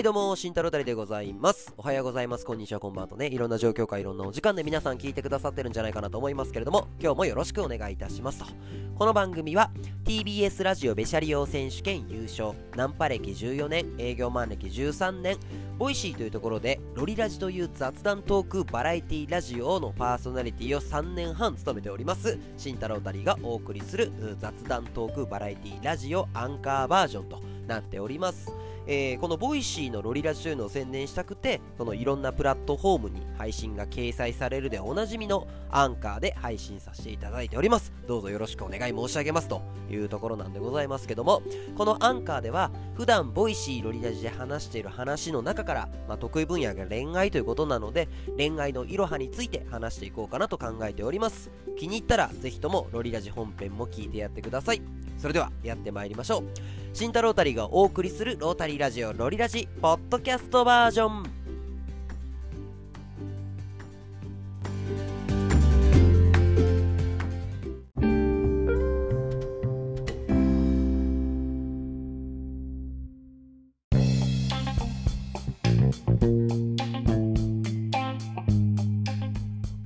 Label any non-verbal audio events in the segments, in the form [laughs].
はいどうも、慎太郎たりでございます。おはようございます。こんにちは、こんばんはとね、いろんな状況かいろんなお時間で皆さん聞いてくださってるんじゃないかなと思いますけれども、今日もよろしくお願いいたしますと。この番組は TBS ラジオべしゃり王選手権優勝、ナンパ歴14年、営業マン歴13年、 Voicy というところでロリラジという雑談トークバラエティラジオのパーソナリティを3年半務めております慎太郎たりがお送りする雑談トークバラエティラジオアンカーバージョンとなっておりますえーこの Voicy のロリラジというのを宣伝したくてこのいろんなプラットフォームに配信が掲載されるでおなじみのアンカーで配信させていただいております。どうぞよろしくお願い申し上げますというところなんでございますけどもこのアンカーでは普段 Voicy ロリラジで話している話の中から、まあ、得意分野が恋愛ということなので恋愛のいろはについて話していこうかなと考えております。気に入ったらぜひともロリラジ本編も聞いてやってください。それではやってまいりましょう。慎太郎たりがお送りするロータリーラジオロリラジポッドキャストバージョン。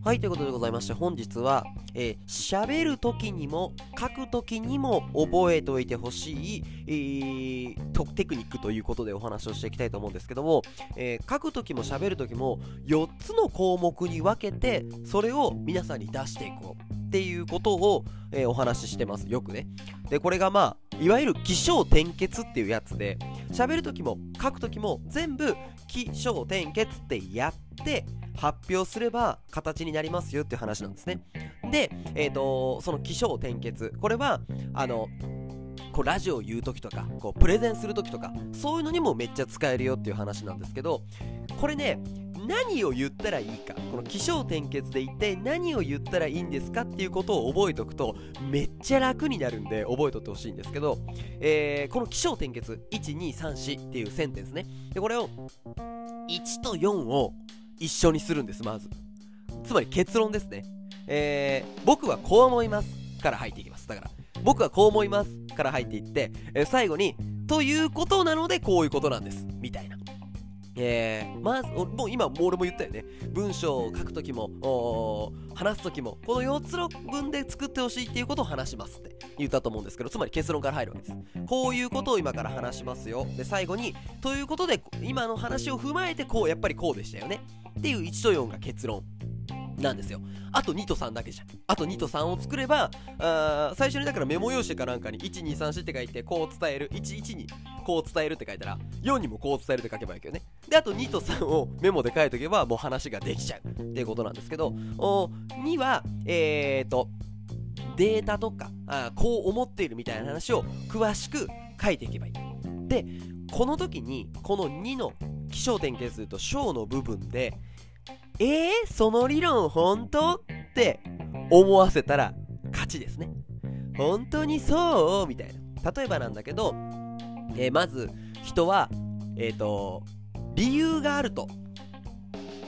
はいということでございまして本日はえー喋、る時にも書くときにも覚えておいてほしい、えーテクニックということでお話をしていきたいと思うんですけども、えー書くときも喋る時も4つの項目に分けてそれを皆さんに出していこうっていうことを、えーお話ししてます。よくね。でこれがまあいわゆる起承転結っていうやつで喋る時も書く時も全部起承転結ってやって発表すれば形になりますよっていう話なんですね。で、えー、とその起承転結これはあのこうラジオを言う時とかこうプレゼンする時とかそういうのにもめっちゃ使えるよっていう話なんですけどこれね何を言ったらいいかこの起承転結で一体何を言ったらいいんですかっていうことを覚えておくとめっちゃ楽になるんで覚えておいてほしいんですけど、えーこの起承転結1234っていうセンテンスね。でこれを1と4を一緒にするんですまず。つまり結論ですね。えー僕はこう思いますから入っていきます。だから僕はこう思いますから入っていって、え最後にということなのでこういうことなんです。みたいな。えー、まずもう今俺も言ったよね。文章を書くときも話すときもこの4つの文で作ってほしいっていうことを話しますって言ったと思うんですけどつまり結論から入るわけです。こういうことを今から話しますよ。で最後にということで今の話を踏まえてこうやっぱりこうでしたよね。っていう1と4が結論。なんですよ。あと2と3だけじゃん。あと2と3を作ればあ最初にだからメモ用紙かなんかに1234って書いてこう伝える。11にこう伝えるって書いたら4にもこう伝えるって書けばいいけどね。であと2と3をメモで書いとけばもう話ができちゃう。っていうことなんですけどお2はえーとデータとかあこう思っているみたいな話を詳しく書いていけばいい。でこの時にこの2の起承転結と小の部分でえー、その理論本当って思わせたら勝ちですね。本当にそう？みたいな。例えばなんだけど、えーまず人はえっ、と理由があると。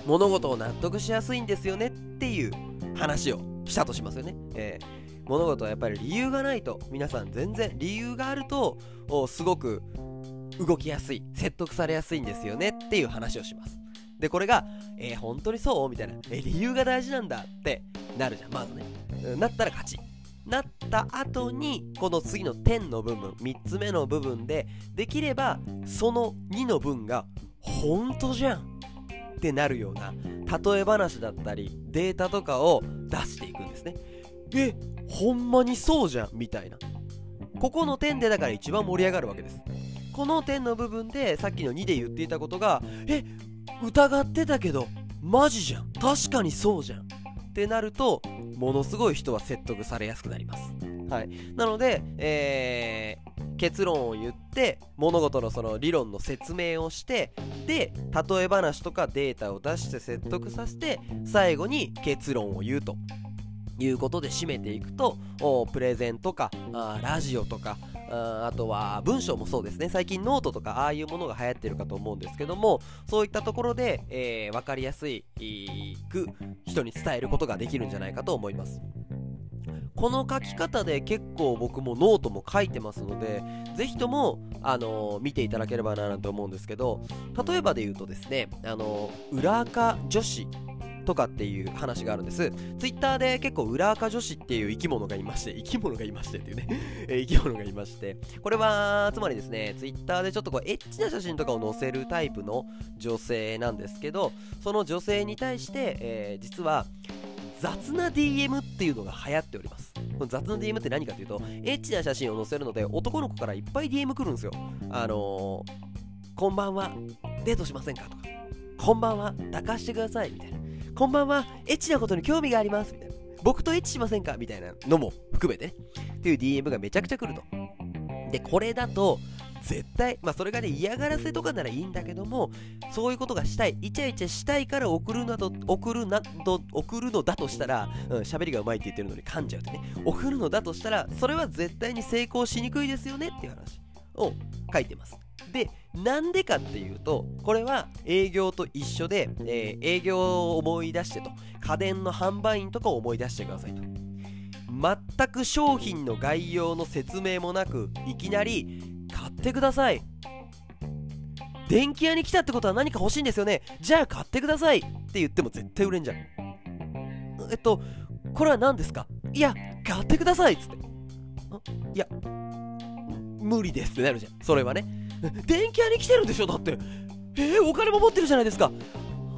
物事を納得しやすいんですよねっていう話をしたとしますよね、えー物事はやっぱり理由がないと皆さん全然理由があるとすごく動きやすい説得されやすいんですよねっていう話をします。でこれが「えー本当にそう?」みたいな「え理由が大事なんだ」ってなるじゃん。まずね。なったら勝ち。なった後にこの次の点の部分3つ目の部分でできればその2の文が「本当じゃん」ってなるような例え話だったりデータとかを出していくんですね。えほんまにそうじゃんみたいな。ここの点でだから一番盛り上がるわけです。この点の部分でさっきの2で言っていたことがえ疑ってたけどマジじゃん。確かにそうじゃん。ってなるとものすごい人は説得されやすくなります。はい。なので、えー結論を言って物事のその理論の説明をしてで例え話とかデータを出して説得させて最後に結論を言うということで締めていくとプレゼンとかラジオとかああとは文章もそうですね。最近ノートとかああいうものが流行ってるかと思うんですけどもそういったところで、えー分かりやすいいく人に伝えることができるんじゃないかと思います。この書き方で結構僕もノートも書いてますのでぜひとも、あのー、見ていただければなと思うんですけど例えばで言うとですね、あのー、裏垢女子とかっていう話があるんです。ツイッターで結構裏垢女子っていう生き物がいまして、生き物がいましてっていうね [laughs] 生き物がいまして、これは、つまりですね、ツイッターでちょっとこうエッチな写真とかを載せるタイプの女性なんですけど、その女性に対して、えー、実は、雑な DM っていうのが流行っております。この雑な DM って何かというと、エッチな写真を載せるので、男の子からいっぱい DM 来るんですよ。あのー、こんばんは、デートしませんか？とか、こんばんは、抱かしてください、みたいな。こんばんは、エッチなことに興味があります、みたいな。僕とエッチしませんか？みたいなのも含めてね。っていう DM がめちゃくちゃ来ると。で、これだと、絶対、まあそれがね、嫌がらせとかならいいんだけども、そういうことがしたい、イチャイチャしたいから送るなど、送るなど、送るのだとしたら、うん、喋りがうまいって言ってるのに噛んじゃうってね、送るのだとしたら、それは絶対に成功しにくいですよねっていう話を書いてます。で、なんでかっていうと、これは営業と一緒で、えー、営業を思い出してと、家電の販売員とかを思い出してくださいと。全く商品の概要の説明もなく、いきなり、買ってください。電気屋に来たってことは何か欲しいんですよね。じゃあ買ってくださいって言っても絶対売れんじゃん。えっと、これは何ですか？いや、買ってくださいっつって。いや、無理ですってなるじゃん。それはね。電気屋に来てるんでしょだって。えー、お金も持ってるじゃないですか。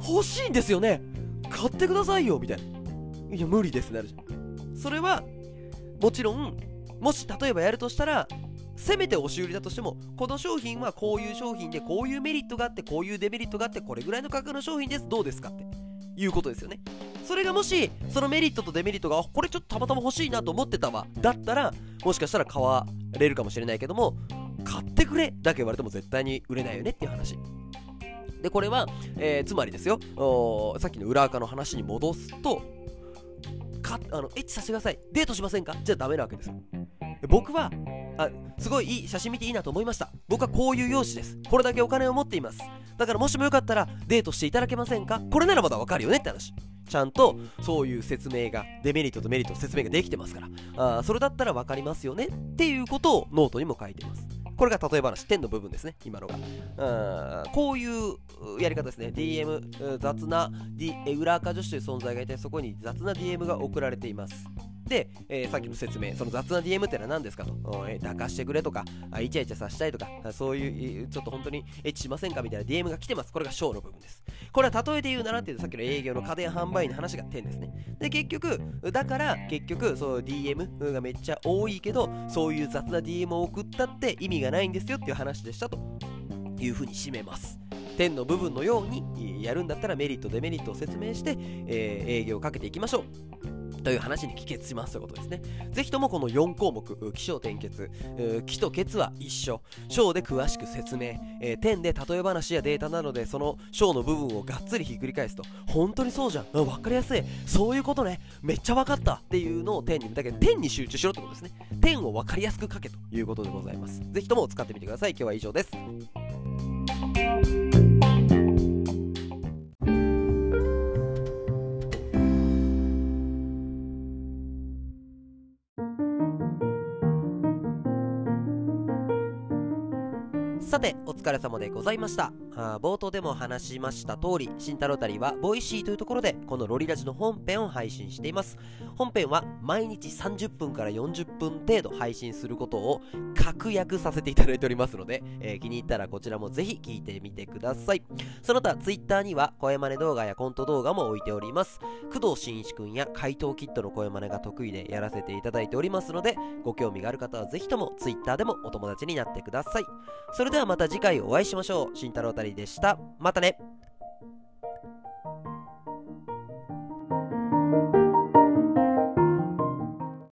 欲しいんですよね。買ってくださいよみたいな。いや無理ですなるじゃん。それはもちろんもし例えばやるとしたらせめて押し売りだとしてもこの商品はこういう商品でこういうメリットがあってこういうデメリットがあってこれぐらいの価格の商品です。どうですかって。いうことですよね。それがもしそのメリットとデメリットがこれちょっとたまたま欲しいなと思ってたわ。だったらもしかしたら買われるかもしれないけども買ってくれだけ言われても絶対に売れないよねっていう話。でこれは、えー、つまりですよ。さっきの裏垢の話に戻すとかあのエッチさせてください。デートしませんか？じゃあダメなわけですよ。僕はあすごいいい写真見ていいなと思いました。僕はこういう容姿です。これだけお金を持っています。だからもしもよかったらデートしていただけませんか？これならまだわかるよねって話。ちゃんとそういう説明がデメリットとメリットの説明ができてますから。あそれだったら分かりますよねっていうことをノートにも書いてます。これが例え話、点の部分ですね、今のが。うんこういうやり方ですね。DM、雑な、D、裏垢女子という存在がいて、そこに雑な DM が送られています。で、えー、さっきの説明、その雑な DM ってのは何ですかと、えー、抱かしてくれとか、あイチャイチャさせたいとか、そういう、ちょっと本当にエッチしませんかみたいな DM が来てます。これが小の部分です。これは例えて言うならっていうと、さっきの営業の家電販売員の話が点ですね。で、結局、だから結局、そう DM がめっちゃ多いけど、そういう雑な DM を送ったって意味がないんですよっていう話でしたというふうに締めます。点の部分のようにやるんだったらメリットデメリットを説明して、えー、営業をかけていきましょうという話に帰結しますということですね。ぜひともこの4項目、起承転結、起と結は一緒、章で詳しく説明、えー、点で例え話やデータなどでその章の部分をがっつりひっくり返すと、本当にそうじゃん、分かりやすい、そういうことね、めっちゃ分かったっていうのを点に、だけど点に集中しろってことですね。点を分かりやすく書けということでございます。ぜひとも使ってみてください。今日は以上です。疲れ様でございました。あ冒頭でも話しました通り、慎太郎たりは Voicy というところで、このロリラジの本編を配信しています。本編は毎日30分から40分程度配信することを確約させていただいておりますので、えー、気に入ったらこちらもぜひ聞いてみてください。その他、Twitter には声真似動画やコント動画も置いております。工藤新一くんや怪盗キッドの声真似が得意でやらせていただいておりますので、ご興味がある方はぜひとも Twitter でもお友達になってください。それではまた次回回お会いしましょう。慎太郎たりでした。またね。